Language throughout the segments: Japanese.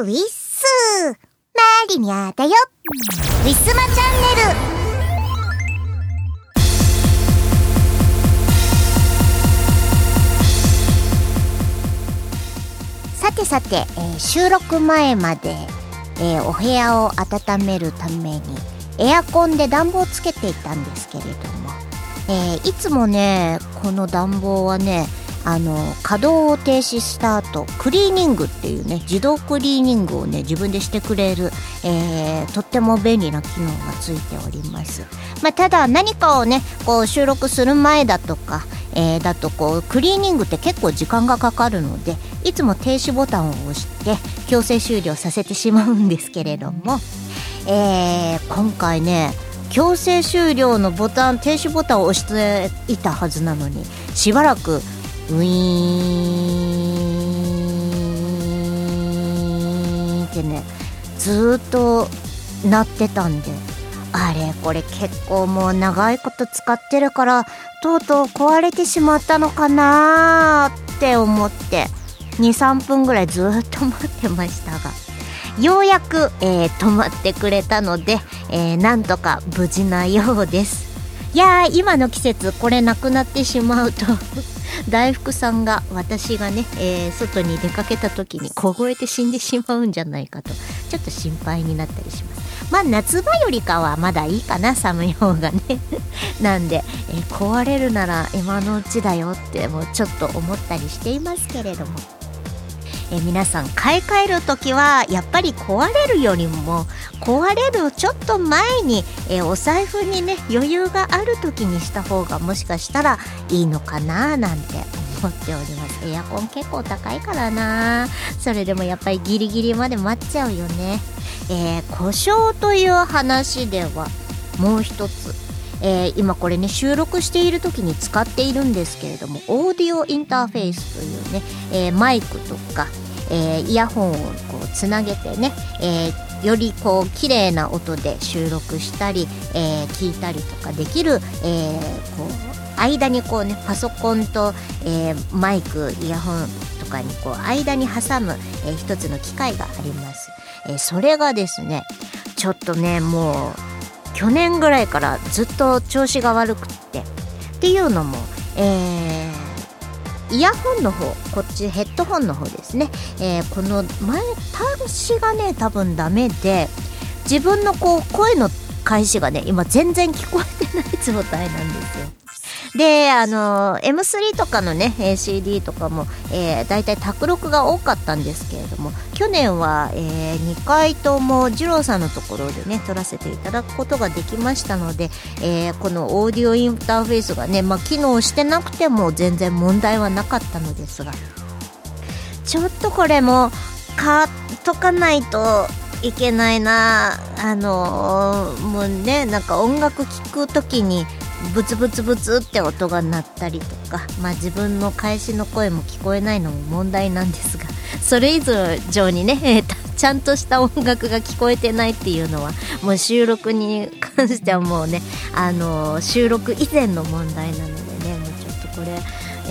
ウィッスマリニャだよ。ウィスマチャンネル。さてさて、えー収録前まで、えーお部屋を温めるためにエアコンで暖房つけていたんですけれども、えーいつもねこの暖房はねあの稼働を停止した後クリーニングっていうね自動クリーニングをね自分でしてくれる、えーとっても便利な機能がついております、まあ、ただ何かをねこう収録する前だとか、えーだとこうクリーニングって結構時間がかかるのでいつも停止ボタンを押して強制終了させてしまうんですけれども、えー今回ね強制終了のボタン停止ボタンを押していたはずなのにしばらくウィーンってねずっと鳴ってたんで。あれこれ結構もう長いこと使ってるからとうとう壊れてしまったのかなーって思って23分ぐらいずっと待ってましたが。ようやく、えー止まってくれたので、えーなんとか無事なようです。いやー今の季節これなくなってしまうと大福さんが私がね、えー外に出かけた時に凍えて死んでしまうんじゃないかとちょっと心配になったりします。まあ夏場よりかはまだいいかな寒い方がね。なんで、えー壊れるなら今のうちだよってもうちょっと思ったりしていますけれども。え皆さん買い替える時はやっぱり壊れるよりも壊れるちょっと前に、えお財布にね余裕がある時にした方がもしかしたらいいのかななんて思っております。エアコン結構高いからな。それでもやっぱりギリギリまで待っちゃうよね。えー故障という話ではもう一つ。えー今これね収録している時に使っているんですけれどもオーディオインターフェースというね、えーマイクとか、えーイヤホンをこうつなげてね、えーよりこう綺麗な音で収録したり、えー聞いたりとかできる、えーこう間にこうねパソコンと、えーマイクイヤホンとかにこう間に挟む、えー一つの機械があります、えーそれがですねちょっとねもう去年ぐらいからずっと調子が悪くってっていうのも、えーイヤホンの方こっちヘッドホンの方ですね、えーこの前端子がね多分ダメで自分のこう声の返しがね今全然聞こえてない状態なんですよ。であの M3 とかのね CD とかも、えー、だいたい卓録が多かったんですけれども去年は、え2回とも二郎さんのところでね撮らせていただくことができましたので、えーこのオーディオインターフェースがね、まあ、機能してなくても全然問題はなかったのですがちょっとこれも買っとかないといけないなあのーもうねなんか音楽聴く時にブツブツブツって音が鳴ったりとか、まあ、自分の返しの声も聞こえないのも問題なんですがそれ以上にね、えーちゃんとした音楽が聞こえてないっていうのはもう収録に関してはもうね、あのー収録以前の問題なのでねもうちょっとこれ、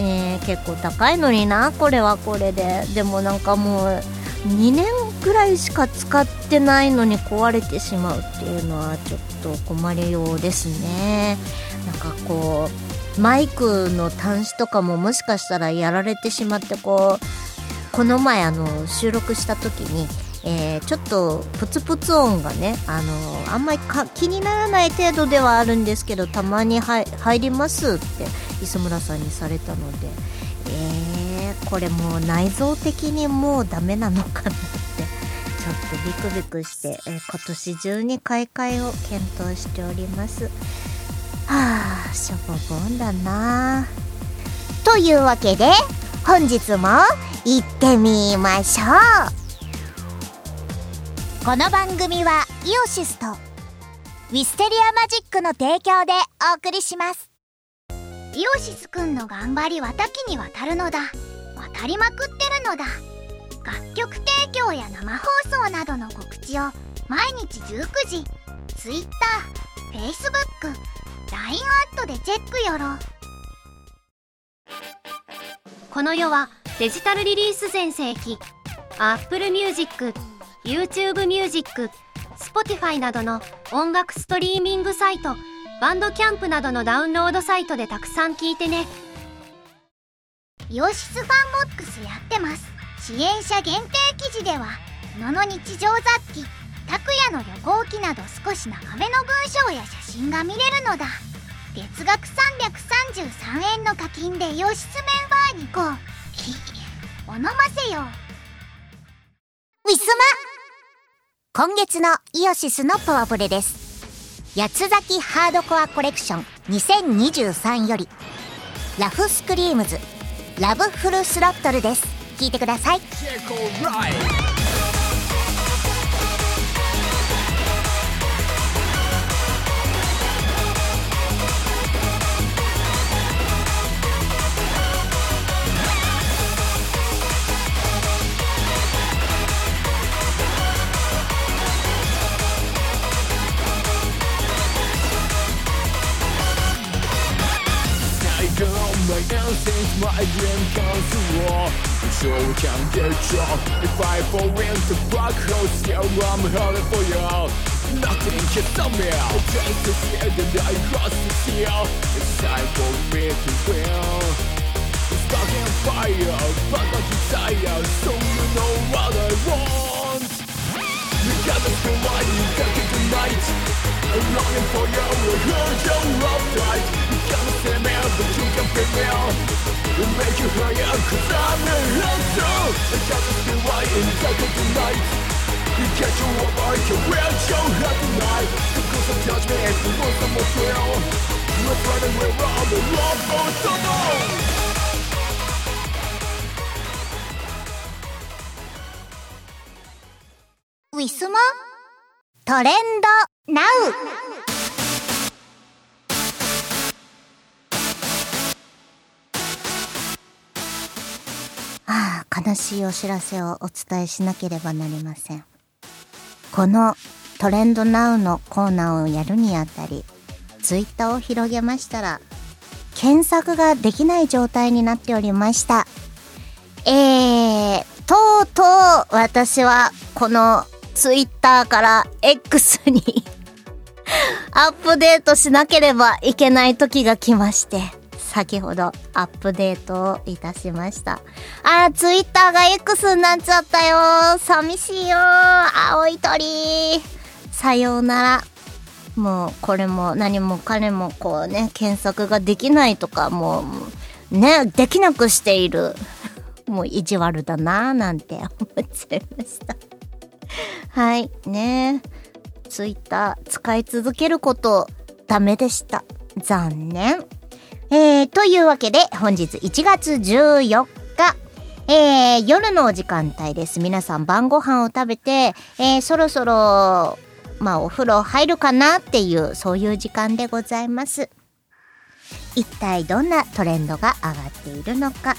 えー結構高いのになこれはこれで。でもなんかもう2年ぐらいしか使ってないのに壊れてしまうっていうのはちょっと困りようですね。なんかこうマイクの端子とかももしかしたらやられてしまってこうこの前あの収録した時に、えーちょっとプツプツ音がねあのあんまり気にならない程度ではあるんですけどたまに入入りますって磯村さんにされたのでえー、これもう内臓的にもうダメなのかなってちょっとビクビクして、え今年中に買い替えを検討しております。はあしょぼぼんだな。というわけで本日も行ってみましょう。この番組はイオシスとウィステリアマジックの提供でお送りします。イオシスくんの頑張りは多岐にわたるのだ。渡りまくってるのだ。楽曲提供や生放送などの告知を毎日19時。Twitter、Facebook、LINE アットでチェックよろ。この世はデジタルリリース全盛期。Apple Music、YouTube Music Spotify などの音楽ストリーミングサイト Bandcamp などのダウンロードサイトでたくさん聞いてね。イオシスファンボックスやってます支援者限定記事では野の日常雑記拓也の旅行記など少し長めの文章や写真が見れるのだ月額333円の課金でイオシスメンバーに行こうお飲ませよウィスマ今月のイオシスのパワプレです。八つ咲きハードコアコレクション2023よりラフスクリームズラブフルスロットルです。聞いてください。高の my my dream comes true So we can get drunk If I fall into black holes Yeah, I'm headed for you Nothing can stop me Just to see that I cross the seal It's time for me to win Stuck in fire, but not desire So you know what I want You gotta feel like you got it tonight I'm longing for you, hold your love tight but you can feel me We'll make you higher, cause I'm in love too I gotta feel right inside you tonight You get your love, I can wear your head tonight Because of touch me, if you want some more thrill We're running around the love for tunnel ウィスマトレンドナウ 悲しいお知らせをお伝えしなければなりません。このトレンドナウのコーナーをやるにあたり、ツイッターを広げましたら、検索ができない状態になっておりました。えー、とうとう私はこのツイッターから X に アップデートしなければいけない時が来まして、先ほどアップデートをいたしました。あー、ツイッターが X になっちゃったよ寂しいよ青い鳥さようなら。もうこれも何も彼もこうね、検索ができないとか、もうね、できなくしている。もう意地悪だなぁなんて思っちゃいました。はい、ねツイッター使い続けることダメでした。残念。えー、というわけで本日1月14日、えー、夜のお時間帯です。皆さん晩ご飯を食べて、えー、そろそろ、まあお風呂入るかなっていう、そういう時間でございます。一体どんなトレンドが上がっているのか。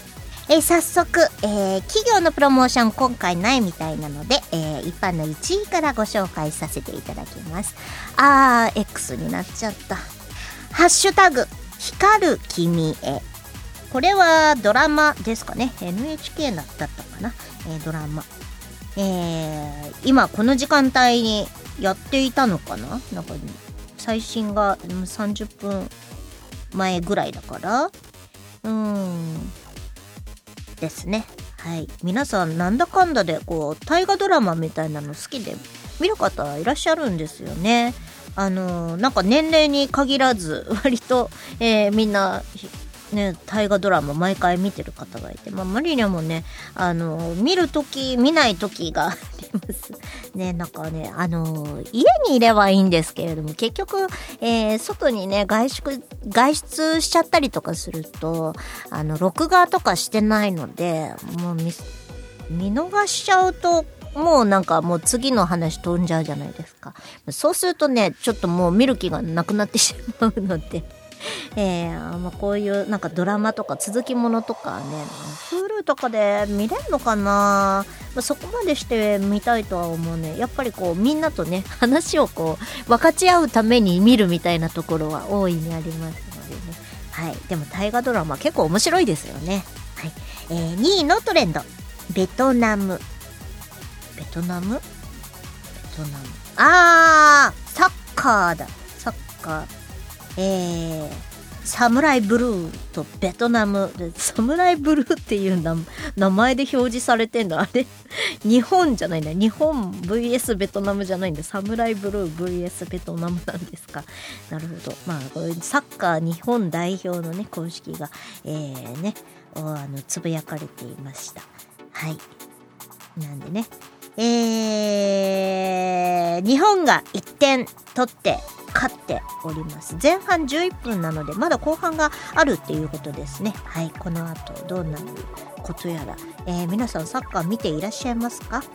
えー早速、えー企業のプロモーション今回ないみたいなので、えー一般の1位からご紹介させていただきます。あー、X になっちゃった。ハッシュタグ、光る君へ。これはドラマですかね。NHK だったかな。えードラマ。えー今この時間帯にやっていたのかななんか、最新が30分前ぐらいだから。うーん。ですね。はい。皆さん、なんだかんだで、こう、大河ドラマみたいなの好きで見る方いらっしゃるんですよね。あのなんか年齢に限らず、割と、えーみんな、ね、大河ドラマ毎回見てる方がいて、まあ、マリリャもね、あの見るとき、見ないときが あります。ね、なんかね、あの家にいればいいんですけれども、結局、えー外にね、外出、外出しちゃったりとかすると、あの、録画とかしてないので、もう見、見逃しちゃうと、もうなんかもう次の話飛んじゃうじゃないですか。そうするとね、ちょっともう見る気がなくなってしまうので、えーまあ、こういうなんかドラマとか続きものとかね、Hulu とかで見れるのかな、まあ、そこまでして見たいとは思うね。やっぱりこうみんなとね、話をこう分かち合うために見るみたいなところは大いにありますのでね。はい。でも大河ドラマ結構面白いですよね。はい。えー2位のトレンド。ベトナム。ベトナム？ベトナム。あーサッカーだ。サッカー。えー、サムライブルーとベトナム。サムライブルーっていう名前で表示されてんの？あれ？日本じゃないんだ。日本 VS ベトナムじゃないんだ。サムライブルー VS ベトナムなんですか？なるほど。まあサッカー日本代表のね公式がえー、ねあのつぶやかれていました。はい。なんでね。えー、日本が1点取って勝っております。前半11分なのでまだ後半があるっていうことですね。はいこの後どうなることやら、えー、皆さんサッカー見ていらっしゃいますか、ね、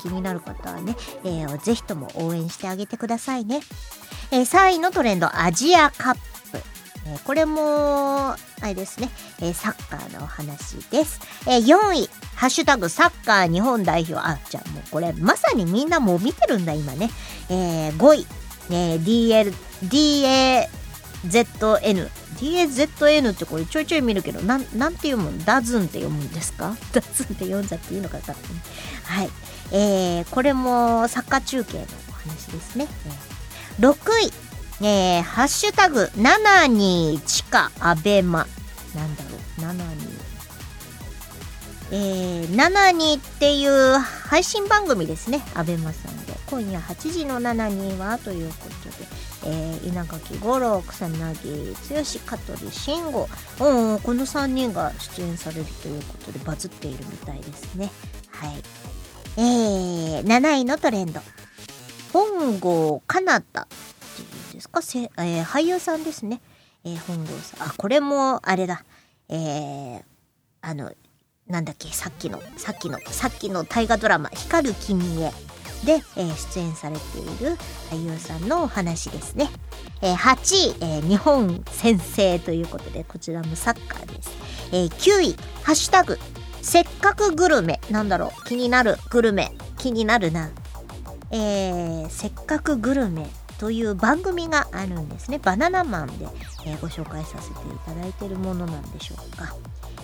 気になる方はね、えー、ぜひとも応援してあげてくださいね、えー、3位のトレンドアジアカップ。えー、これも、あれですね、えー、サッカーのお話です。えー、4位、ハッシュタグサッカー日本代表。あ、じゃあもうこれ、まさにみんなもう見てるんだ、今ね。えー、5位、え、DL、DAZN。DAZN ってこれちょいちょい見るけど、なん、なんて読むの？ダズンって読むんですか？ダズンって読んじゃっていいのか勝手に。はい。えー、これもサッカー中継のお話ですね。えー、6位、えー、ハッシュタグ、7に地下アベマ。なんだろう、7に。えー、7にっていう配信番組ですね。アベマさんで。今夜8時の7には、ということで、えー、稲垣吾郎、草薙剛、香取慎吾。うん、この3人が出演されるということでバズっているみたいですね。はい。えー、7位のトレンド。本郷かなたですか？せ、えー、俳優さんですね。えー、本郷さん。あ、これも、あれだ。えー、あの、なんだっけ、さっきの、さっきの、さっきの大河ドラマ、光る君へで、えー、出演されている俳優さんのお話ですね。えー、8位、えー、日本先生ということで、こちらもサッカーです。えー、9位、ハッシュタグ、せっかくグルメ。なんだろう、気になるグルメ。気になるな。えー、せっかくグルメという番組があるんですね。バナナマンで、えー、ご紹介させていただいているものなんでしょうか。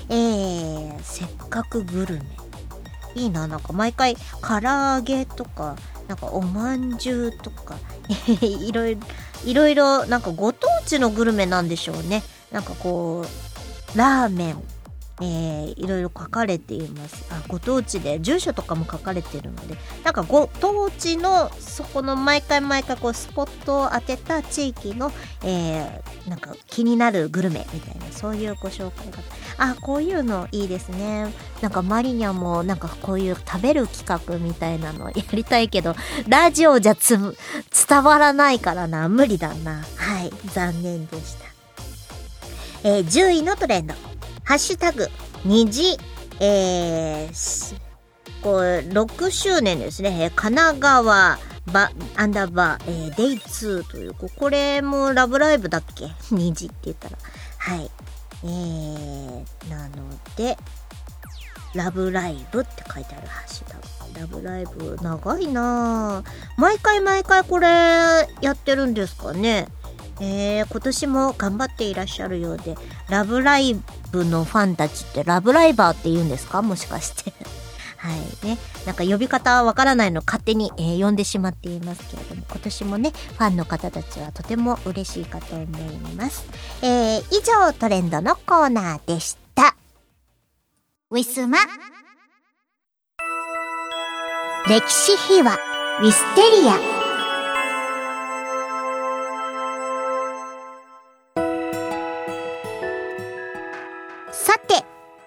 えー、せっかくグルメ。いいな、なんか毎回唐揚げとか、なんかおまんじゅうとか、いろいろ、いろいろなんかご当地のグルメなんでしょうね。なんかこう、ラーメンえー、いろいろ書かれています。あご当地で住所とかも書かれてるのでなんかご当地のそこの毎回毎回こうスポットを当てた地域の、えー、なんか気になるグルメみたいなそういうご紹介が。あこういうのいいですね。なんかマリニャもなんかこういう食べる企画みたいなの やりたいけどラジオじゃつ伝わらないからな。無理だな。はい残念でした。えー、10位のトレンド。ハッシュタグ、虹、えー、これ、6周年ですね。神奈川、バ、アンダーバー、えー、デイ2という、これもラブライブだっけ？虹って言ったら。はい。えー、なので、ラブライブって書いてあるハッシュタグ。ラブライブ、長いなぁ毎回毎回これやってるんですかね？えー、今年も頑張っていらっしゃるようで、ラブライブのファンたちってラブライバーって言うんですか？もしかして。はいね。なんか呼び方はわからないの勝手に、えー、呼んでしまっていますけれども、今年もね、ファンの方たちはとても嬉しいかと思います。えー、以上トレンドのコーナーでした。ウィスマ歴史秘話ウィステリア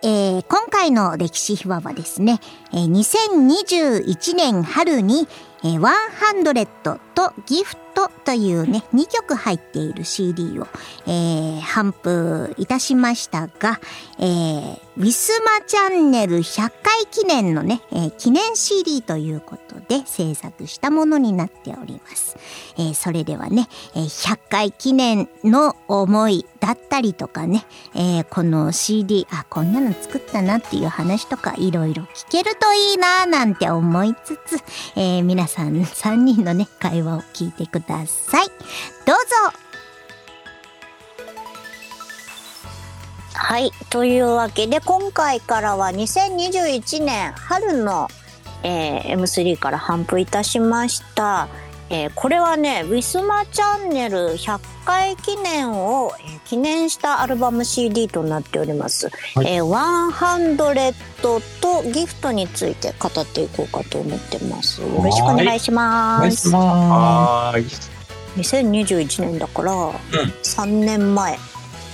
えー、今回の歴史秘話はですね、えー、2021年春に、えー、ワンハンドレットとギフトトというね、2曲入っている CD を、えー、頒布いたしましたが、えー、ウィスマチャンネル100回記念のね、えー、記念 CD ということで制作したものになっております。えー、それではね、えー、100回記念の思いだったりとかね、えー、この CD、あ、こんなの作ったなっていう話とかいろいろ聞けるといいななんて思いつつ、えー、皆さん3人のね、会話を聞いてください。くださいどうぞはい。というわけで、今回からは2021年春のえー M3 から頒布いたしました。えーこれはね、ウィスマチャンネル100回記念を、えー記念したアルバム CD となっております。はいえー、100とギフトについて語っていこうかと思ってます。よろしくお願いしおます。はーい。2021年だから、3年前。す。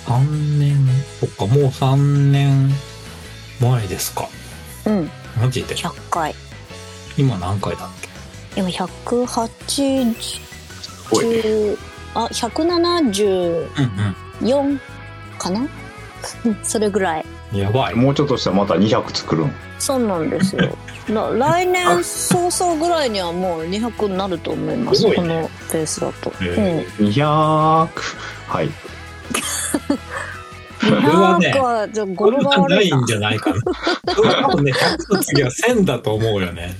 3年、そっか、もう3年前ですか。うん、マジで？100回。今何回だ？今180おい。あ174うんかな？それぐらいうん。やばい。もうちょっとしたらまた200作るん。そうなんですよ な来年早々ぐらいにはもう200になると思いますねこのペースだと、へ200。はい。うん、れはね200はじゃあ語これはないんじゃないかな。多分ね、100の次は1000だと思うよね。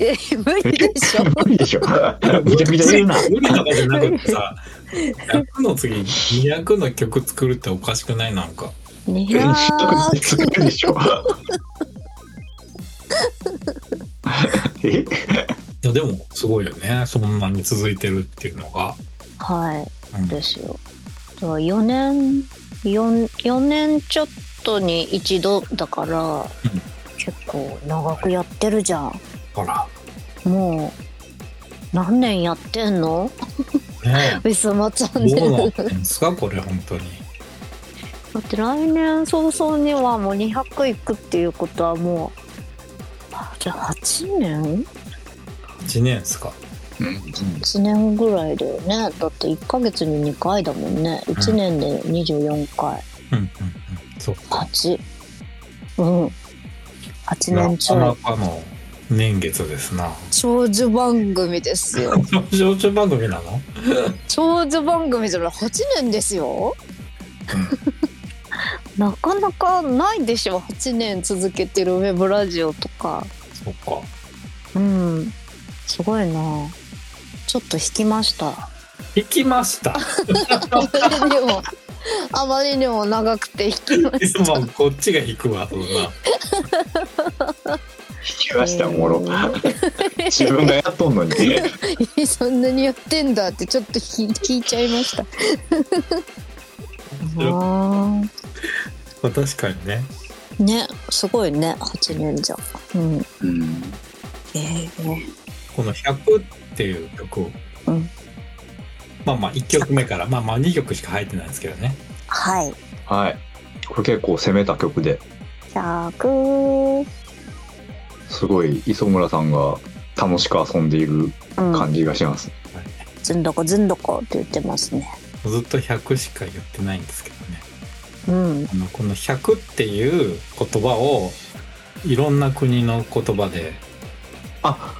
え無理でしょ無理でしょ。ぐちゃぐちゃ言うな。無理とかじゃなくてさ、100の次200の曲作るっておかしくない？なんか。200作るでしょ。えい？やでもすごいよね。そんなに続いてるっていうのが。はいうんですよだから4年 4, 4年ちょっとに一度だから、結構長くやってるじゃんほら。もう何年やってんの？ねウィスマチャンえ。どうなってんですかこれ本当に。だって来年早々にはもう200いくっていうことはもうあじゃあ8年？1年ですか。1年ぐらいだよねだって1ヶ月に2回だもんね1年で24回うんうんうん。そっか。8うん8な年ちょかないかの年月ですな。長寿番組ですよ。少女番組なの？長寿番組じゃない8年ですよ。なかなかないでしょ。8年続けてるウェブラジオとか。そっか。うん。すごいな。ちょっと引きました。行きました？あまりにもあまりにも長くて引きましまあ こっちが引くわ、そんな。聞きました、おもろ。自分がやっとんのに。た そんなにやってんだってちょっと聞聞いちゃいましたあまあ確かにね。ーねすごいね8年じゃうんうん。えー、この100っていう曲を、うんまあまあ1曲目から、まあまあ2曲しか入ってないんですけどね。はいはい。これ結構攻めた曲で、100すごい磯村さんが楽しく遊んでいるうん感じがします。ずんどこずんどこって言ってますねずっと100しか言ってないんですけどね。うんあのこの100っていう言葉をいろんな国の言葉であ、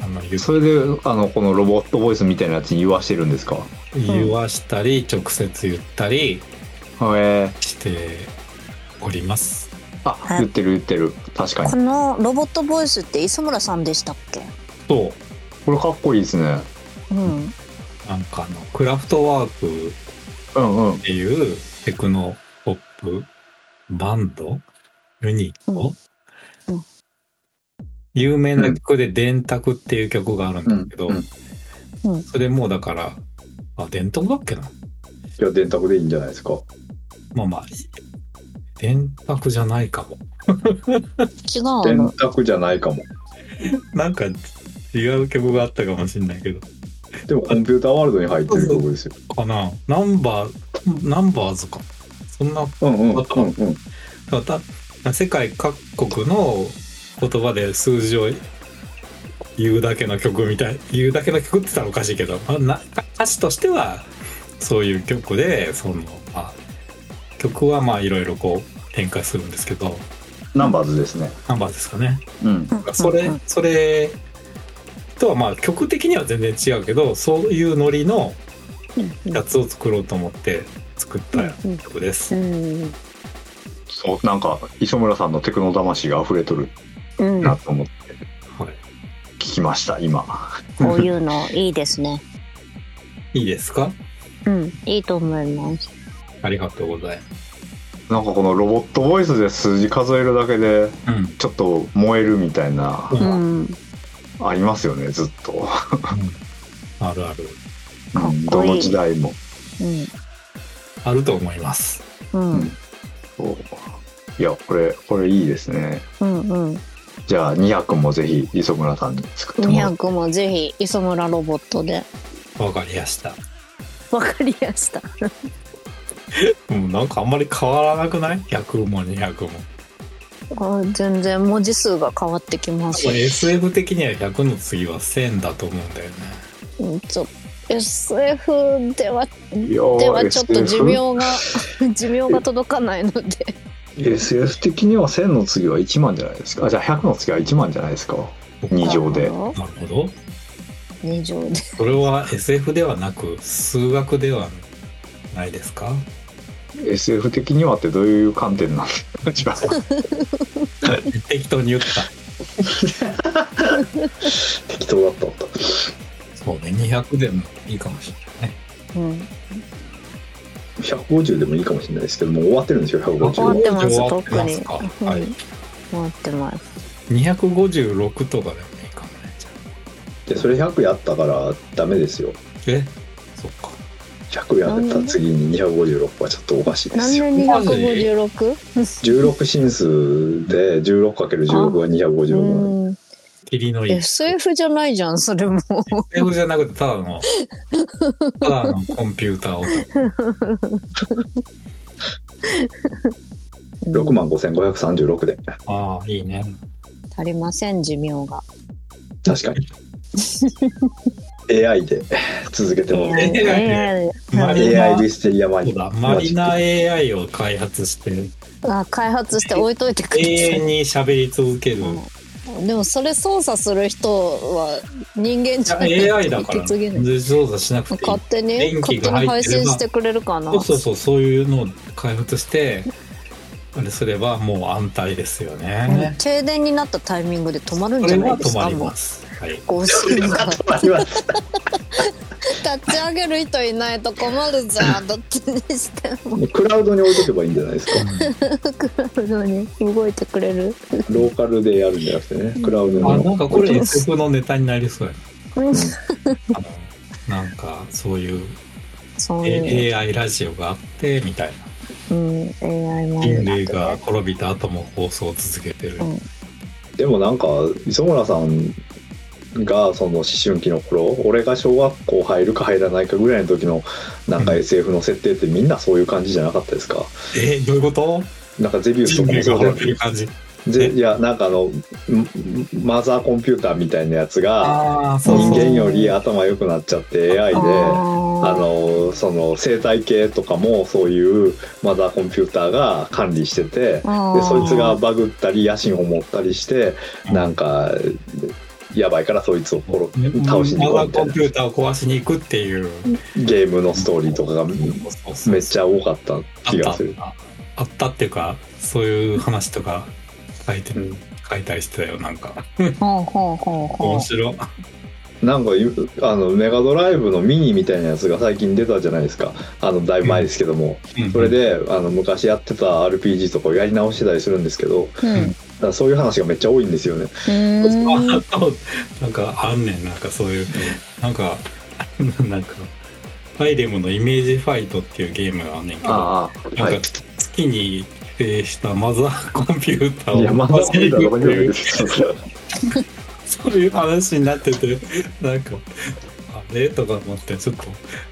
あの言それで、あの、このロボットボイスみたいなやつに言わしてるんですか？言わしたり直接言ったり。しております。あ、言ってる言ってる。確かに。こ。のロボットボイスって磯村さんでしたっけ？とこれかっこいいですね。うん。なんかあのクラフトワークうんうん。っ。ていうテクノポップバンド？ユニット、うん。うん。有名な曲で「電卓」っていう曲があるんだけど、うん。うん。うん。それもうだからあ電卓だっけな？いや、電卓でいいんじゃないですか。まあまあ電卓じゃないかも。違う電の卓じゃないかも。なんか違う曲があったかもしれないけど。でもコンピューターワールドに入ってる曲ですよ。かな？ナンバーナンバーズか。そんなうんうんうんうん。また世界各国の言葉で数字を言うだけの曲みたい言うだけの曲って言ったらおかしいけど、まあ、な歌詞としてはそういう曲でその、まあ、曲はまあいろいろこう変化するんですけど。ナンバーズですね。ナンバーですかね。うん。それ、うんそれとはまあ曲的には全然違うけどそういうノリのうんやつを作ろうと思って作った曲です。うん。そう、なんか、磯村さんのテクノ魂が溢れとるうん。なと思ってはい、聞きました、今。こういうのいいですね。いいですか？うん。いいと思いますありがとうございます。なんかこのロボットボイスで数字数えるだけでうん。ちょっと燃えるみたいなうん。うんありますよねずっと、あるある。かっうんこいいどの時代も。あると思います。うん。うん。そう。いやこれこれいいですね。うんうん。じゃあ200もぜひ磯村さんに作ってもらって。200もぜひ磯村ロボットで。わかりやした。わかりやした うんなんかあんまり変わらなくない？100も200も。あ全然文字数が変わってきます。SF 的には100の次は1000だと思うんだよね。うんちょ SF ではではちょっと寿命が 寿命が届かないので。SF 的には1000の次は1万じゃないですか？あじゃあ100の次は1万じゃないですか？2乗で。なるほど。2乗で。それは SF ではなく数学ではないですか？SF 的にはってどういう観点なんですか？適当に言った。適当だった。そうね200でもいいかもしれないね。うん。150でもいいかもしれないですけどもう終わってるんですよ終わ150ってます終わってますか？うんはい。終わってます。256とかでもいいかもねじゃでそれ100やったからダメですよ。あえ？そっか100やった次に256はちょっとおかしいですよ。何年マジ 256? 16進数で 16×16 は256うん霧のいい。SF じゃないじゃんそれも。SF じゃなくてただの。ただのコンピューターを。6万5536で。ああいいね。足りません寿命が。確かに AI で続けても。AI マリ AI ナミステリアマニそうだマリナ AI を開発して。あ開発して置いといてく永れ遠に喋り続ける。でもそれ操作する人は人間じゃない。いや AI だから操作しなくていい。勝手に電気勝手に配が入ってれば信してくれるかな。そうそうそうそういうのを開発してすればもう安泰ですようんね、停電になったタイミングで止まるんじゃないですは止まります。はい。更新が立ち上げる人いないと困るじゃん。どっちにしても。クラウドに置いとけばいいんじゃないですか。クラウドに動いてくれる。ローカルでやるんじゃなくてねクラウドに。あなんかこれ SF のネタになりそうやな。ん。かそういうそういう、AI ラジオがあってみたいなうん、AI も人類が転びた後も放送を続けてる、うん。でもなんか磯村さんがその思春期の頃俺が小学校入るか入らないかぐらいの時のなんかうん。SF の設定ってみんなそういう感じじゃなかったですか？えどういうこと？なんかゼビウスと人類がかもそうで滅びる感じぜいやなんかあのんマザーコンピューターみたいなやつがああそうそう。人間より頭良くなっちゃって AI でああのその生態系とかもそういうマザーコンピューターが管理しててでー。そいつがバグったり野心を持ったりしてなんかやばいからそいつを殺倒しに行こマザーう。みたいなコンピューターを壊しに行くっていうゲームのストーリーとかがめっちゃ多かった気がする。あった。あったっていうかそういう話とか書いて、うん書いたりしてたよなんか。ほうほうほうほう。面白。いなんかゆあのメガドライブのミニみたいなやつが最近出たじゃないですか。あのだいぶ前ですけども、それであの昔やってた RPG とかをやり直してたりするんですけどだうんそういう話がめっちゃ多いんですよね。うーん。あなんかあんねん。なんかそういうなんか なんかファイレムのイメージファイトっていうゲームがあんねんけどああなんかはい。月に指定したマザーコンピューターをいやまだ壊しに行くっていうそうそういう話になっててなんかあれ？とか思ってちょっと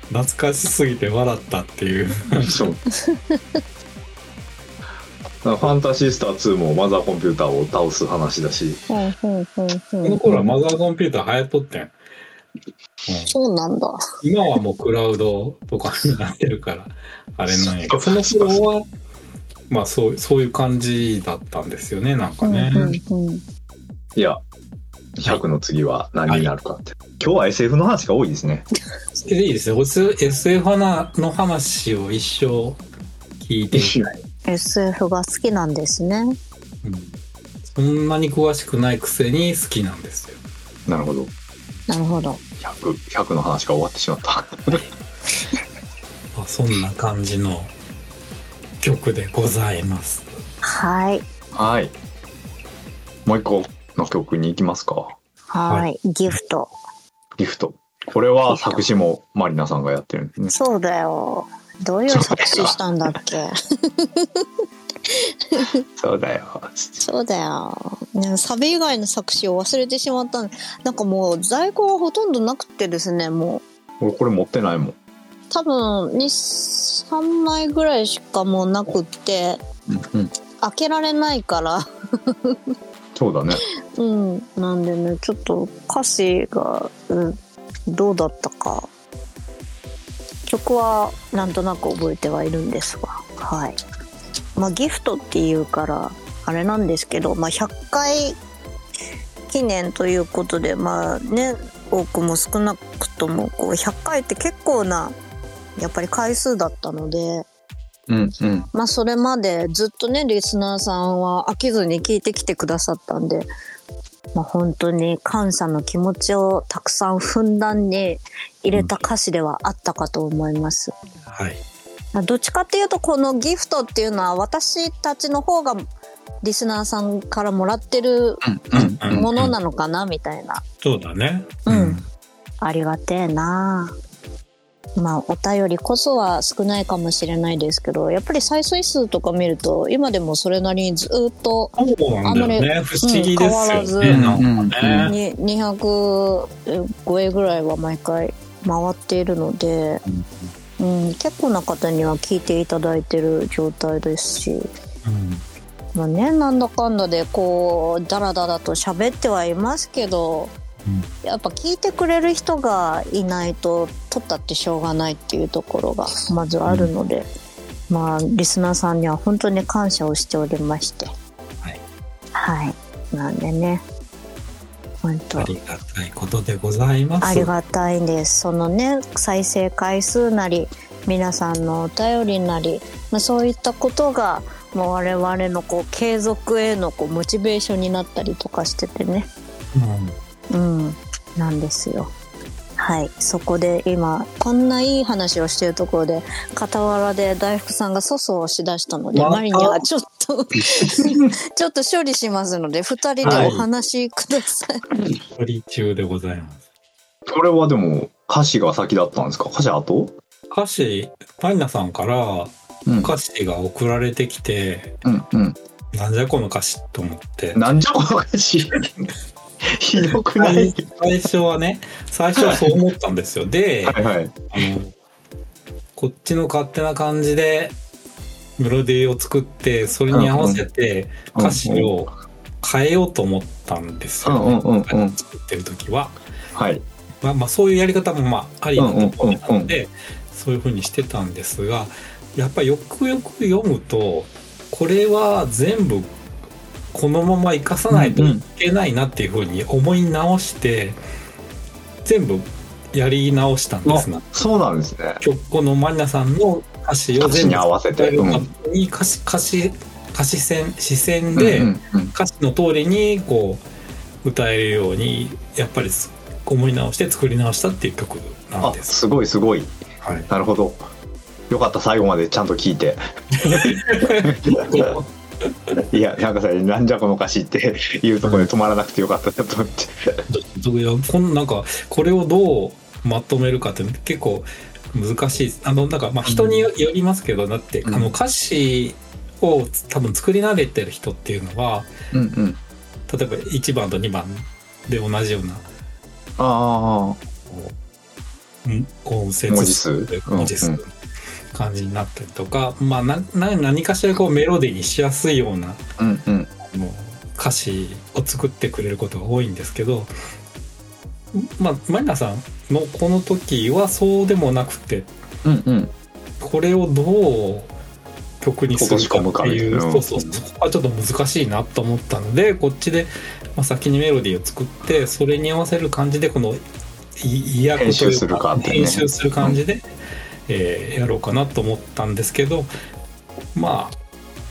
懐かしすぎて笑ったっていう。そう。ファンタシースター2もマザーコンピューターを倒す話だし、このう頃はマザーコンピューター流行っとってん、うん、そうなんだ。今はもうクラウドとかになってるからあれなんやけど。その頃はまあそうそういう感じだったんですよねなんかね、うんうんうんいや、100の次は何になるかって。今日は SF の話が多いですね。でいいですね SF 花の話を一生聞いてみたい SF が好きなんですねうんそんなに詳しくないくせに好きなんですよ。なるほど。なるほど100、100の話が終わってしまった。あそんな感じの曲でございます。はい。はい。もう一個の曲に行きますか。はい。ギフト。ギフト。これは作詞もマリナさんがやってるんですね。そうだよ。どういう作詞したんだっけ？そうだよ。そうだよ、ね、サビ以外の作詞を忘れてしまったんなんかもう在庫はほとんどなくてですねもう。俺これ持ってないもん多分23枚ぐらいしかもうなくってうんうん。開けられないから。そうだね。うん。なんでねちょっと歌詞が、うん、どうだったか。曲はなんとなく覚えてはいるんですが。はい。まあギフトっていうからあれなんですけど、まあ、100回記念ということでまあね多くも少なくともこう100回って結構なやっぱり回数だったので。うんうん。まあそれまでずっとねリスナーさんは飽きずに聞いてきてくださったんで、まあ、本当に感謝の気持ちをたくさんふんだんに入れた歌詞ではあったかと思います。はい。どっちかっていうとこのギフトっていうのは私たちの方がリスナーさんからもらってるうんうん。ものなのかなみたいな。そうだね。うん。ありがてえなまあお便りこそは少ないかもしれないですけどやっぱり再生数とか見ると今でもそれなりにずっとそうなんだよね。不思議です変わらずよね、ね、に200超えぐらいは毎回回っているので、うん、結構な方には聞いていただいてる状態ですし、うん。まあね、なんだかんだでこうダラダラと喋ってはいますけど、やっぱ聞いてくれる人がいないと撮ったってしょうがないっていうところがまずあるので、まあリスナーさんには本当に感謝をしておりまして。はい。はい。なんでね。本当。ありがたいことでございます。ありがたいです。そのね再生回数なり皆さんのお便りなり、まあ、そういったことがもう我々のこう継続へのこうモチベーションになったりとかしててね。うんうん。なんですよ。はい。そこで今こんないい話をしてるところで傍らで大福さんが粗相をしだしたのでまた？マリにはちょっと ちょっと処理しますので二人でお話しください、処理中でございます。これはでも歌詞が先だったんですか？歌詞後？歌詞パイナさんからうん。歌詞が送られてきて、うんうん。なんじゃこの歌詞と思って。なんじゃこの歌詞？ひどくない？最初はね最初はそう思ったんですよ。ではいはい。あのこっちの勝手な感じでメロディーを作ってそれに合わせてうん歌詞を変えようと思ったんですよ、うんうんうんうん。作ってる時は、はい。まあ、まあそういうやり方もまあありなとこのでそういうふうにしてたんですがやっぱりよくよく読むとこれは全部このまま生かさないといけないなっていうふうに思い直して全部やり直したんですがあそうなんですね。曲このマリナさんの歌詞を歌詞に全部合わせて、うん、歌詞歌詞歌詞線視線で歌詞の通りにこう歌えるようにやっぱり思い直して作り直したっていう曲なんあです。すごいすごい。はい、なるほど。よかった最後までちゃんと聞いて いやなんかさなんじゃこの歌詞っていうところで止まらなくてよかったなと思って、いやこのなんかこれをどうまとめるかって結構難しい。あのなんかまあ人によりますけどだって、うん。あの歌詞を多分作り慣れてる人っていうのはうんうん。例えば1番と2番で同じようなあうん音節文字数。文字数。うんうん感じになったりとか、まあなな何かしらこうメロディーにしやすいようなあうんうん。あの歌詞を作ってくれることが多いんですけどまあマリナさんのこの時はそうでもなくてうんうん。これをどう曲にするかっていうそうそうそこはちょっと難しいなと思ったのでこっちで、まあ、先にメロディーを作ってそれに合わせる感じでこのい意訳というか編集する感じで、えーやろうかなと思ったんですけどまあ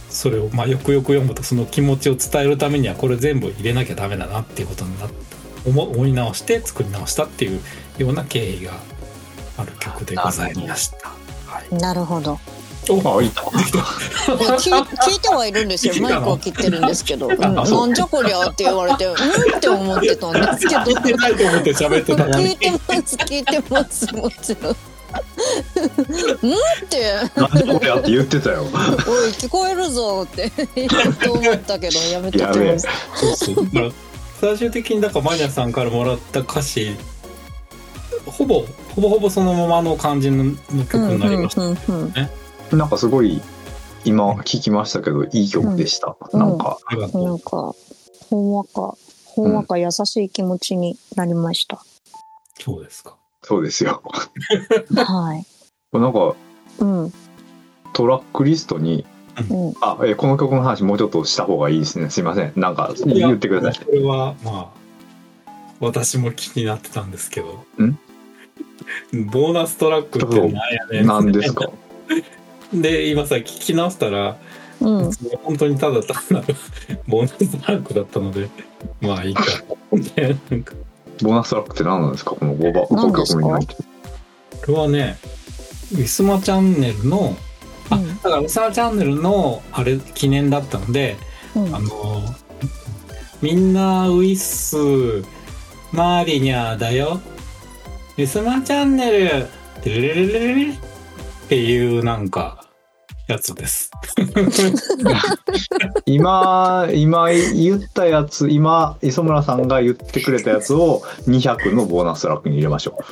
それを、まあ、よくよく読むとその気持ちを伝えるためにはこれ全部入れなきゃダメだなっていうことになって思思い直して作り直したっていうような経緯がある曲でございました。はい。なるほど。おあいたいや聞い聞いてはいるんですよ。マイクは切ってるんですけど、う。ん、なんじゃこりゃって言われてうん？って思ってたんですけど。聞いてないと思って喋ってた聞いてます聞いてますもちろんうんって。なんでこれやって言ってたよ。おい聞こえるぞって。言おうと思ったけどやめときま最終的にだからマニアさんからもらった歌詞ほぼほぼほぼそのままの感じの曲になりました、うんうんうんなんかすごい今聞きましたけどいい曲でした、うん。なんか。う。なんかほんわかほんわか優しい気持ちになりました、そうですかそうですよ。はい。なんかうん。トラックリストにうん。あ、えーこの曲の話もうちょっとした方がいいですね。すいません。なんか言ってください。これはまあ私も気になってたんですけど。ん？ボーナストラックってなんやねん何ですか？で今さ聞き直したらうん。本当にただ単なる ボーナストラックだったのでまあいいか。ねなんかボーナストラックって何なんですか？この5番何ですか？曲目に入ってるこれはねウィスマチャンネルのあうん。だからウィスマチャンネルのあれ記念だったのでうん。あのみんなウィスマーリニャーだよ。ウィスマチャンネルっていうなんかやつです。今今言ったやつ今磯村さんが言ってくれたやつを200のボーナストラックに入れましょう。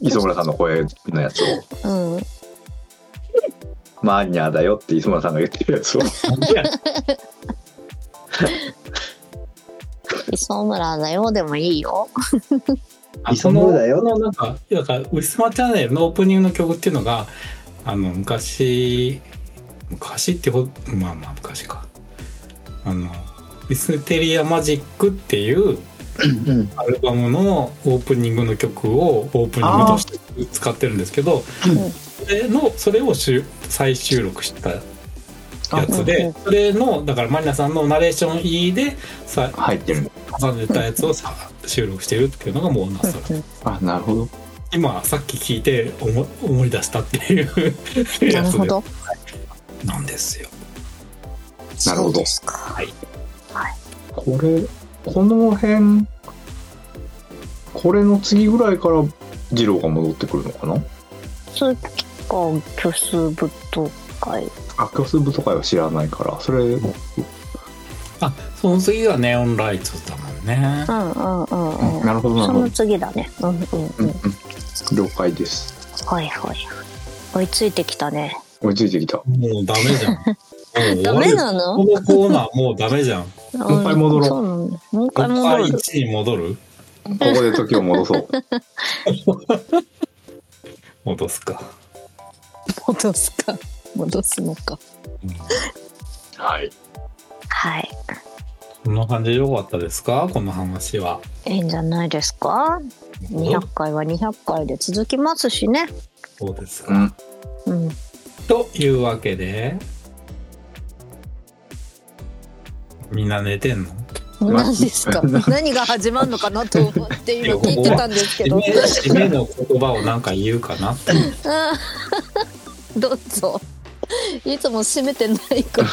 磯村さんの声のやつを。うん「マーニャーだよ」って磯村さんが言ってるやつを。磯村だよでもいいよ。あ磯村だよ。このなんかだからウィスマチャンネルのオープニングの曲っていうのがあの昔昔ってほまあまあ昔か。あの「ミステリアマジック」っていうアルバムのオープニングの曲をオープニングとして使ってるんですけどうんそれのそれを再収録したやつうんでそれのだからマリナさんのナレーション E でさ入ってる。重ねたやつをさ収録してるっていうのがもうナストラあなるほど今さっき聞いて思思い出したっていう。なやつでるほどなんですよ。なるほど。そうですか。これこの辺これの次ぐらいから二郎が戻ってくるのかな？次か虚数舞踏会あ虚数部とかは知らないからそれあその次がネオンライトだもんね。う。んうんうんうん。なるほどなるそのほど次だね。うんうんううんん。了解です。はいはい。追いついてきたね。追いついてきた。もうダメじゃん。もうダメなの？このコーナーもうダメじゃん。ももう一回戻ろう。そうなんだもう一回戻る。1に戻る？ここで時を戻そう。戻すか。戻すか。戻すのか。はい。はいこんな感じでよかったですか？この話は。いいんじゃないですか？200回は200回で続きますしね。そうですか。うん。うん。というわけで、みんな寝てんの？何ですか？何？が始まるのかなと思って今聞いてたんですけど。締め締めの言葉をなんか言うかな？どうぞ。いつも閉めてないから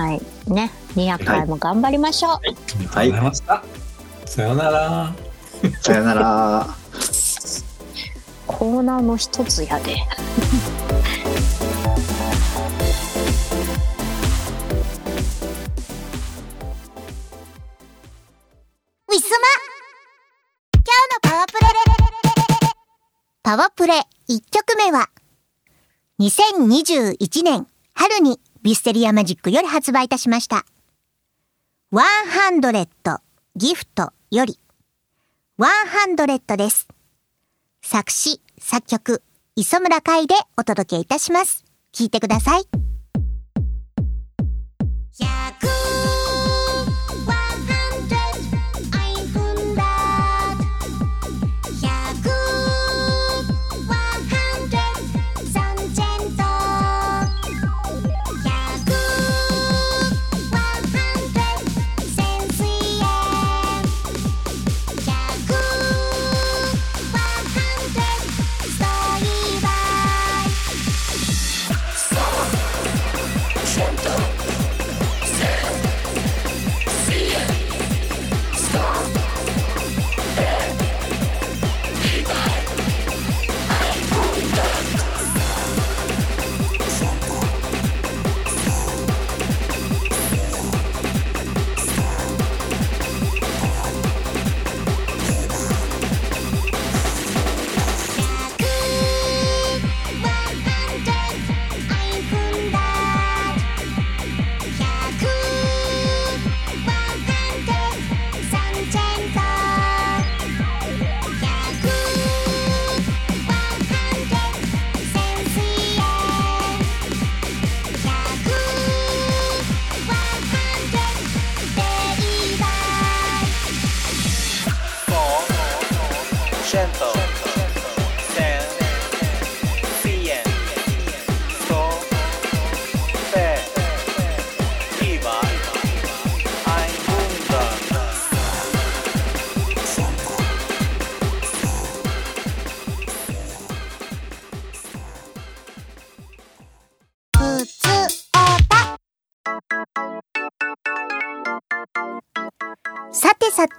はい。ね。200回も頑張りましょう、ありがとうござい。ました。さよなら。さよならコーナーの一つやで。ウィスマ。今日のパワープレ。パワプレ1曲目は、2021年春にビステリアマジックより発売いたしました。ワンハンドレットギフトより、ワンハンドレットです。作詞、作曲、磯村海でお届けいたします。聞いてください。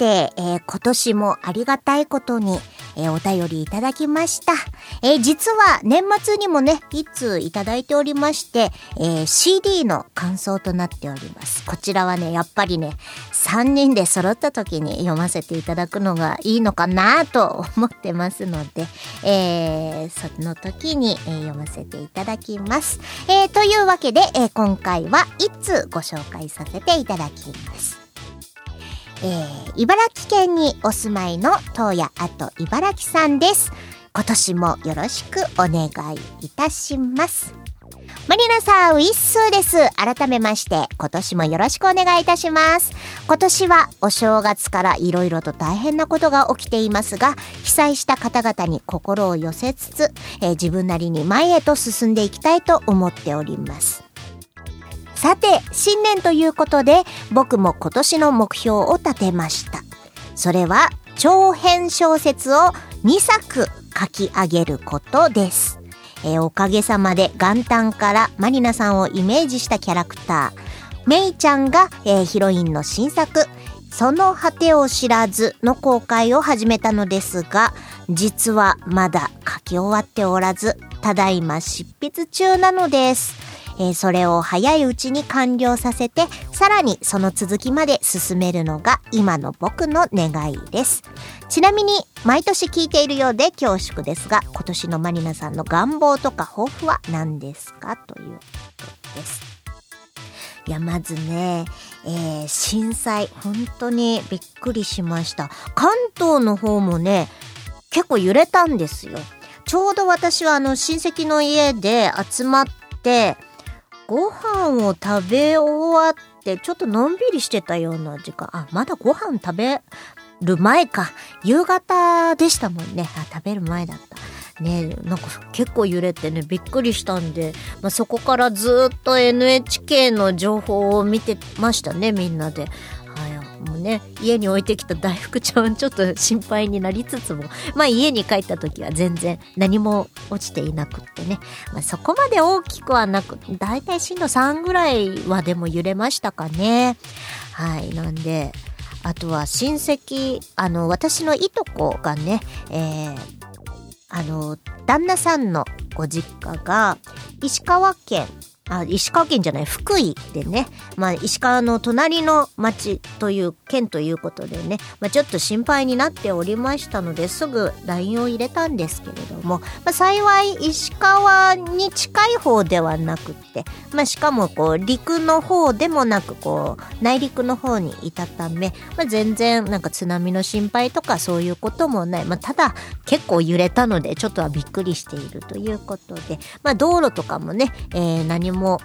てさて、えー今年もありがたいことに、えーお便りいただきました。えー実は年末にもね、いついただいておりまして、えー CD の感想となっております。こちらはね、やっぱりね、3人で揃った時に読ませていただくのがいいのかなと思ってますので、えーその時に、え読ませていただきます。えーというわけで、えー今回は1通ご紹介させていただきます。えー茨城県にお住まいの東野あと茨城さんです。今年もよろしくお願いいたします。マリナさん、ウィッスーです。改めまして、今年もよろしくお願いいたします。今年はお正月からいろいろと大変なことが起きていますが、被災した方々に心を寄せつつ、えー自分なりに前へと進んでいきたいと思っております。さて、新年ということで、僕も今年の目標を立てました。それは、長編小説を2作書き上げることです。えーおかげさまで元旦からマリナさんをイメージしたキャラクター、メイちゃんが、えーヒロインの新作、その果てを知らずの公開を始めたのですが、実はまだ書き終わっておらず、ただいま執筆中なのです。えそれを早いうちに完了させて、さらにその続きまで進めるのが今の僕の願いです。ちなみに、毎年聞いているようで恐縮ですが、今年のマリナさんの願望とか抱負は何ですかということです。いや、まずね、えー震災、本当にびっくりしました。関東の方もね、結構揺れたんですよ。ちょうど私はあの親戚の家で集まって、ご飯を食べ終わって、ちょっとのんびりしてたような時間。あ、まだご飯食べる前か。夕方でしたもんね。あ、食べる前だった。ねなんか結構揺れてね、びっくりしたんで、まあ、そこからずっと NHK の情報を見てましたね、みんなで。もね、家に置いてきた大福ちゃんちょっと心配になりつつも、まあ家に帰った時は全然何も落ちていなくってね、まあ、そこまで大きくはなく、だいたい震度3ぐらいはでも揺れましたかね。はい、なんで、あとは親戚、あの、私のいとこがね、えー、あの、旦那さんのご実家が、石川県、あ、石川県じゃない、福井でね、まあ、石川の隣の町という、県ということでね、まあ、ちょっと心配になっておりましたので、すぐ LINE を入れたんですけれども、まあ、幸い石川に近い方ではなくって、まあ、しかもこう、陸の方でもなく、こう、内陸の方にいたため、まあ、全然なんか津波の心配とかそういうこともない。まあ、ただ、結構揺れたので、ちょっとはびっくりしているということで、まあ、道路とかもね、えー何も、も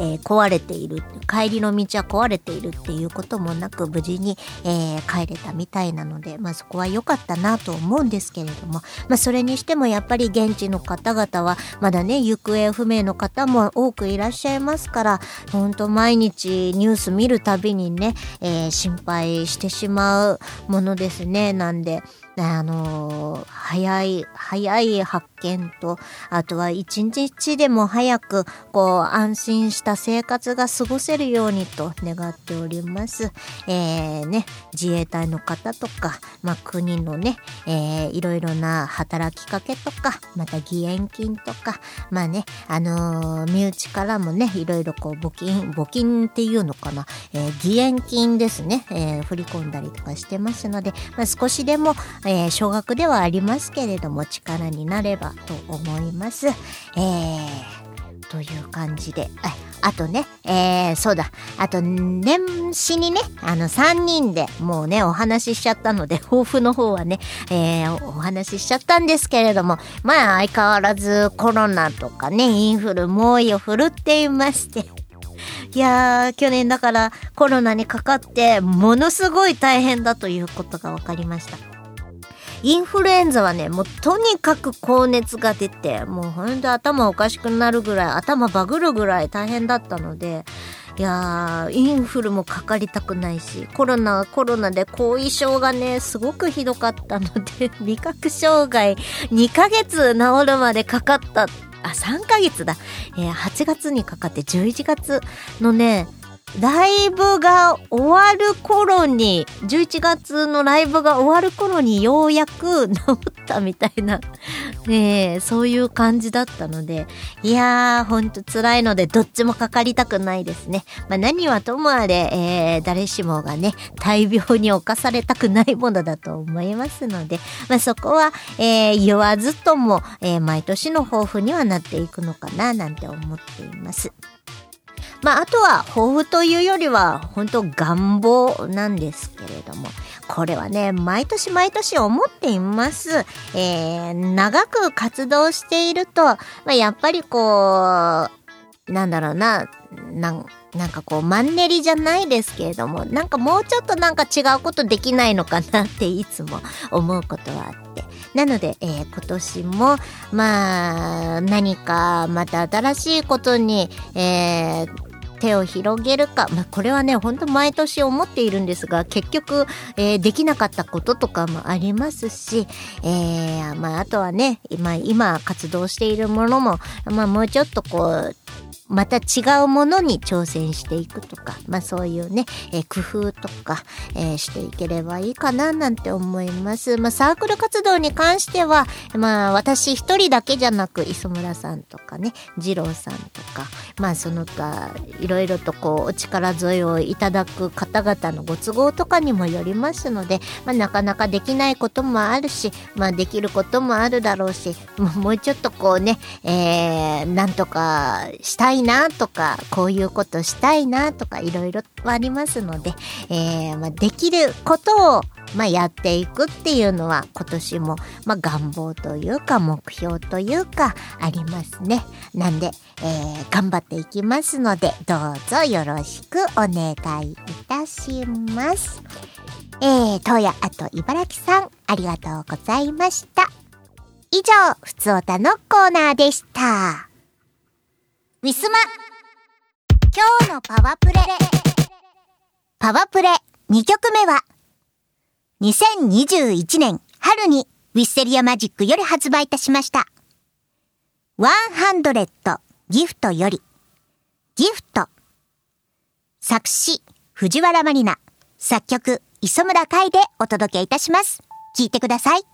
えー壊れている帰りの道は壊れているっていうこともなく無事に、えー帰れたみたいなので、まあ、そこは良かったなと思うんですけれども、まあ、それにしてもやっぱり現地の方々はまだね行方不明の方も多くいらっしゃいますから本当毎日ニュース見るたびにね、えー心配してしまうものですね。なんであのー早い早い発見とあとは一日でも早くこう安心した生活が過ごせるようにと願っております。えーね、自衛隊の方とか、まあ、国のね、えーいろいろな働きかけとかまた義援金とかまあねあのー身内からもねいろいろこう募金募金っていうのかな、えー義援金ですね、えー振り込んだりとかしてますので、まあ、少しでも、えー少額ではありますけれども力になればと思います。えーという感じで。あとね、えー、そうだ。あと、年始にね、あの、3人でもうね、お話ししちゃったので、抱負の方はね、えー、おお話ししちゃったんですけれども、まあ、相変わらずコロナとかね、インフル猛威を振るっていまして。いやー、去年だからコロナにかかって、ものすごい大変だということが分かりました。インフルエンザはね、もうとにかく高熱が出て、もうほんと頭おかしくなるぐらい、頭バグるぐらい大変だったので、いやー、インフルもかかりたくないし、コロナはコロナで後遺症がね、すごくひどかったので、味覚障害2ヶ月治るまでかかった、あ、3ヶ月だ。えー8月にかかって11月のね、ライブが終わる頃に、11月のライブが終わる頃にようやく治ったみたいな、ねえ、そういう感じだったので、いやー、ほんと辛いので、どっちもかかりたくないですね。まあ何はともあれ、えー、誰しもがね、大病に侵されたくないものだと思いますので、まあそこは、えー、言わずとも、えー、毎年の抱負にはなっていくのかな、なんて思っています。まあ、あとは抱負というよりは本当願望なんですけれどもこれはね毎年毎年思っています、えー、長く活動していると、まあ、やっぱりこうなんだろうななんなんかこうマンネリじゃないですけれどもなんかもうちょっとなんか違うことできないのかなっていつも思うことはあって。なので、えー今年もまあ何かまた新しいことに、えー手を広げるか、まあ、これはねほんと毎年思っているんですが結局、えーできなかったこととかもありますし、えーまあ、あとはね今今活動しているものも、まあ、もうちょっとこうまた違うものに挑戦していくとか、まあそういうね、えー工夫とか、えーしていければいいかななんて思います。まあサークル活動に関しては、まあ私一人だけじゃなく、磯村さんとかね、二郎さんとか、まあその他、いろいろとこう、お力添えをいただく方々のご都合とかにもよりますので、まあなかなかできないこともあるし、まあできることもあるだろうし、もうちょっとこうね、えー、なんとかしたいなとか、こういうことしたいなとか、いろいろありますので、えーまあ、できることを、まあ、やっていくっていうのは今年も、まあ、願望というか目標というかありますね。なんで、えー頑張っていきますので、どうぞよろしくお願いいたします。えー、東野あと茨城さん、ありがとうございました。以上、ふつおたのコーナーでした。ウィスマ今日のパワープレ。パワープレ。2曲目は。2021年春にウィッセリアマジックより発売いたしました。100ギフトより。ギフト。作詞藤原まりな。作曲磯村海でお届けいたします。聞いてください。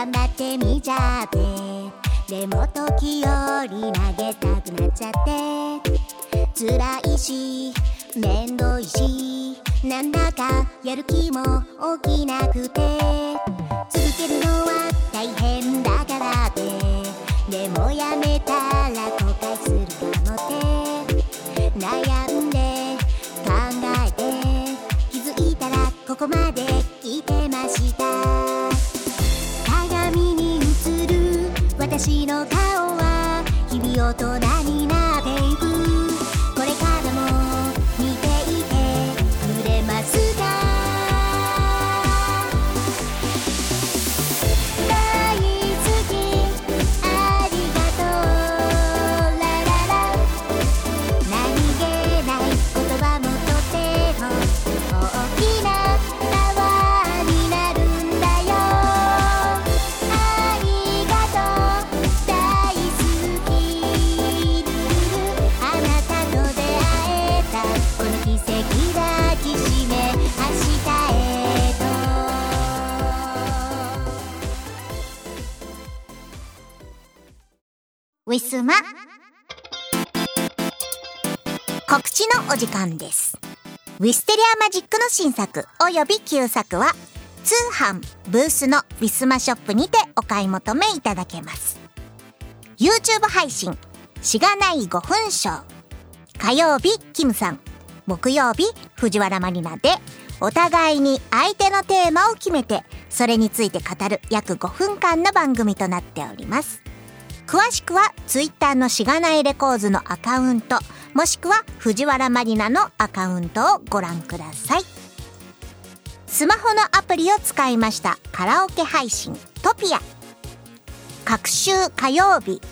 頑張ってみちゃって。でも時折投げたくなっちゃって。辛いしめんどいしなんだかやる気も起きなくて。続けるのは大変だからって。でもやめ日々ウィスマ。告知のお時間です。ウィステリアマジックの新作および旧作は通販ブースのウィスマショップにてお買い求めいただけます。YouTube 配信しがない5分ショー火曜日キムさん。木曜日藤原マリナで。お互いに相手のテーマを決めてそれについて語る約5分間の番組となっております。詳しくはツイッターのしがないレコーズのアカウントもしくは藤原マリナのアカウントをご覧ください。スマホのアプリを使いましたカラオケ配信トピア。各週火曜日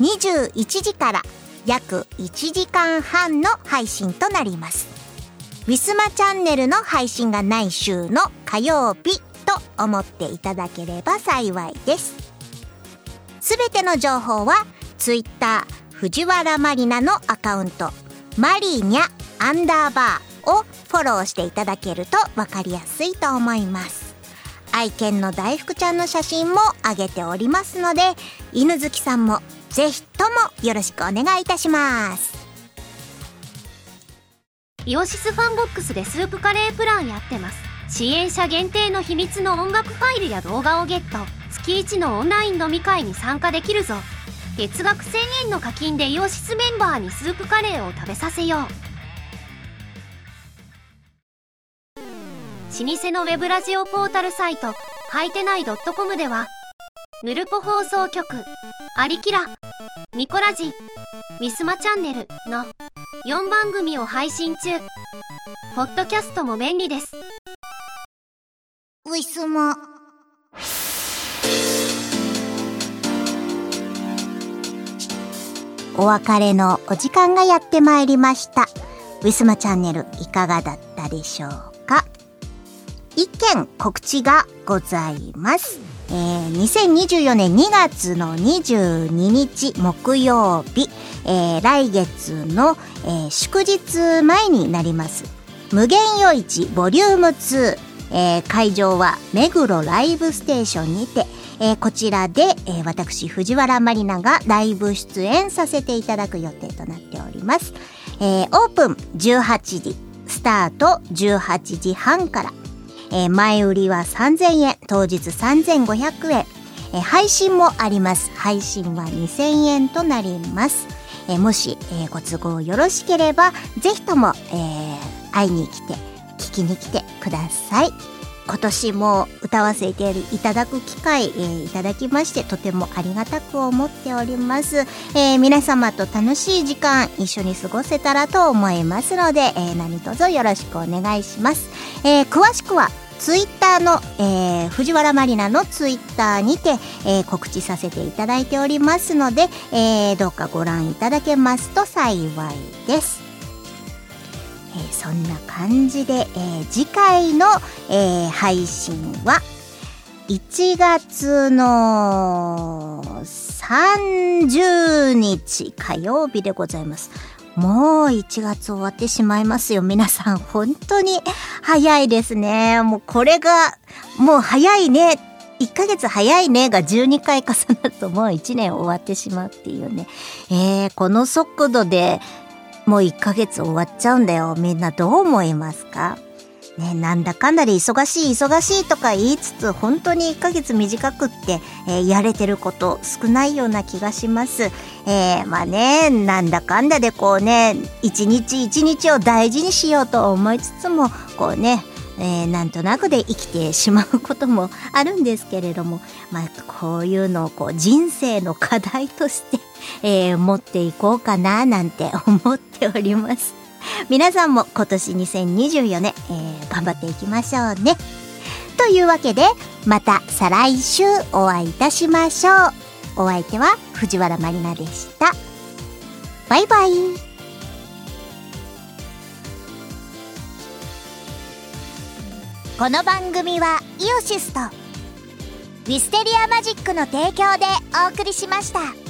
21時から約1時間半の配信となります。ウィスマチャンネルの配信がない週の火曜日と思っていただければ幸いです。すべての情報はツイッター藤原マリナのアカウントマリーニャアンダーバーをフォローしていただけると分かりやすいと思います。愛犬の大福ちゃんの写真も上げておりますので犬好きさんもぜひともよろしくお願いいたします。イオシスファンボックスでスープカレープランやってます。支援者限定の秘密の音楽ファイルや動画をゲット。月1のオンライン飲み会に参加できるぞ。月額1000円の課金でイオシスメンバーにスープカレーを食べさせよう。老舗のウェブラジオポータルサイトはいてない .com ではヌルポ放送局アリキラミコラジミスマチャンネルの4番組を配信中。ポッドキャストも便利です。ウィスマお別れのお時間がやってまいりました。ウィスマチャンネルいかがだったでしょうか？一件告知がございます。えー、2024年2月の22日木曜日、えー、来月の、えー、祝日前になります。無限夜市ボリューム2、えー、会場は目黒ライブステーションにて、えー、こちらで、えー、私藤原まりながライブ出演させていただく予定となっております、えー、オープン18時スタート18時半からえー、前売りは3000円、当日3500円、えー、配信もあります。配信は2000円となります。え、もし、えご都合よろしければ、ぜひとも、え会いに来て、聞きに来てください。今年も歌わせていただく機会、えー、いただきましてとてもありがたく思っております、えー、皆様と楽しい時間一緒に過ごせたらと思いますので、えー、何卒よろしくお願いします、え詳しくはツイッターの、えー、藤原まりなのツイッターにて、えー、告知させていただいておりますので、えー、どうかご覧いただけますと幸いです。えー、そんな感じで、えー、次回の、えー、配信は1月の30日火曜日でございます。もう1月終わってしまいますよ。皆さん、本当に早いですね。もうこれが、もう早いね。1ヶ月早いねが12回重なるともう1年終わってしまうっていうね。えー、この速度でもう1ヶ月終わっちゃうんだよ。みんなどう思いますか？ね、なんだかんだで忙しい忙しいとか言いつつ本当に1ヶ月短くって、えー、やれてること少ないような気がします。えー、まあね、なんだかんだでこうね、一日一日を大事にしようと思いつつも、こうね、えー、なんとなくで生きてしまうこともあるんですけれども、まあ、こういうのをこう人生の課題として、えー、持っていこうかななんて思っております。皆さんも今年2024年、えー、頑張っていきましょうね。というわけで、また再来週お会いいたしましょう。お相手は藤原まりなでした。バイバイ。この番組はイオシスとウィステリアマジックの提供でお送りしました。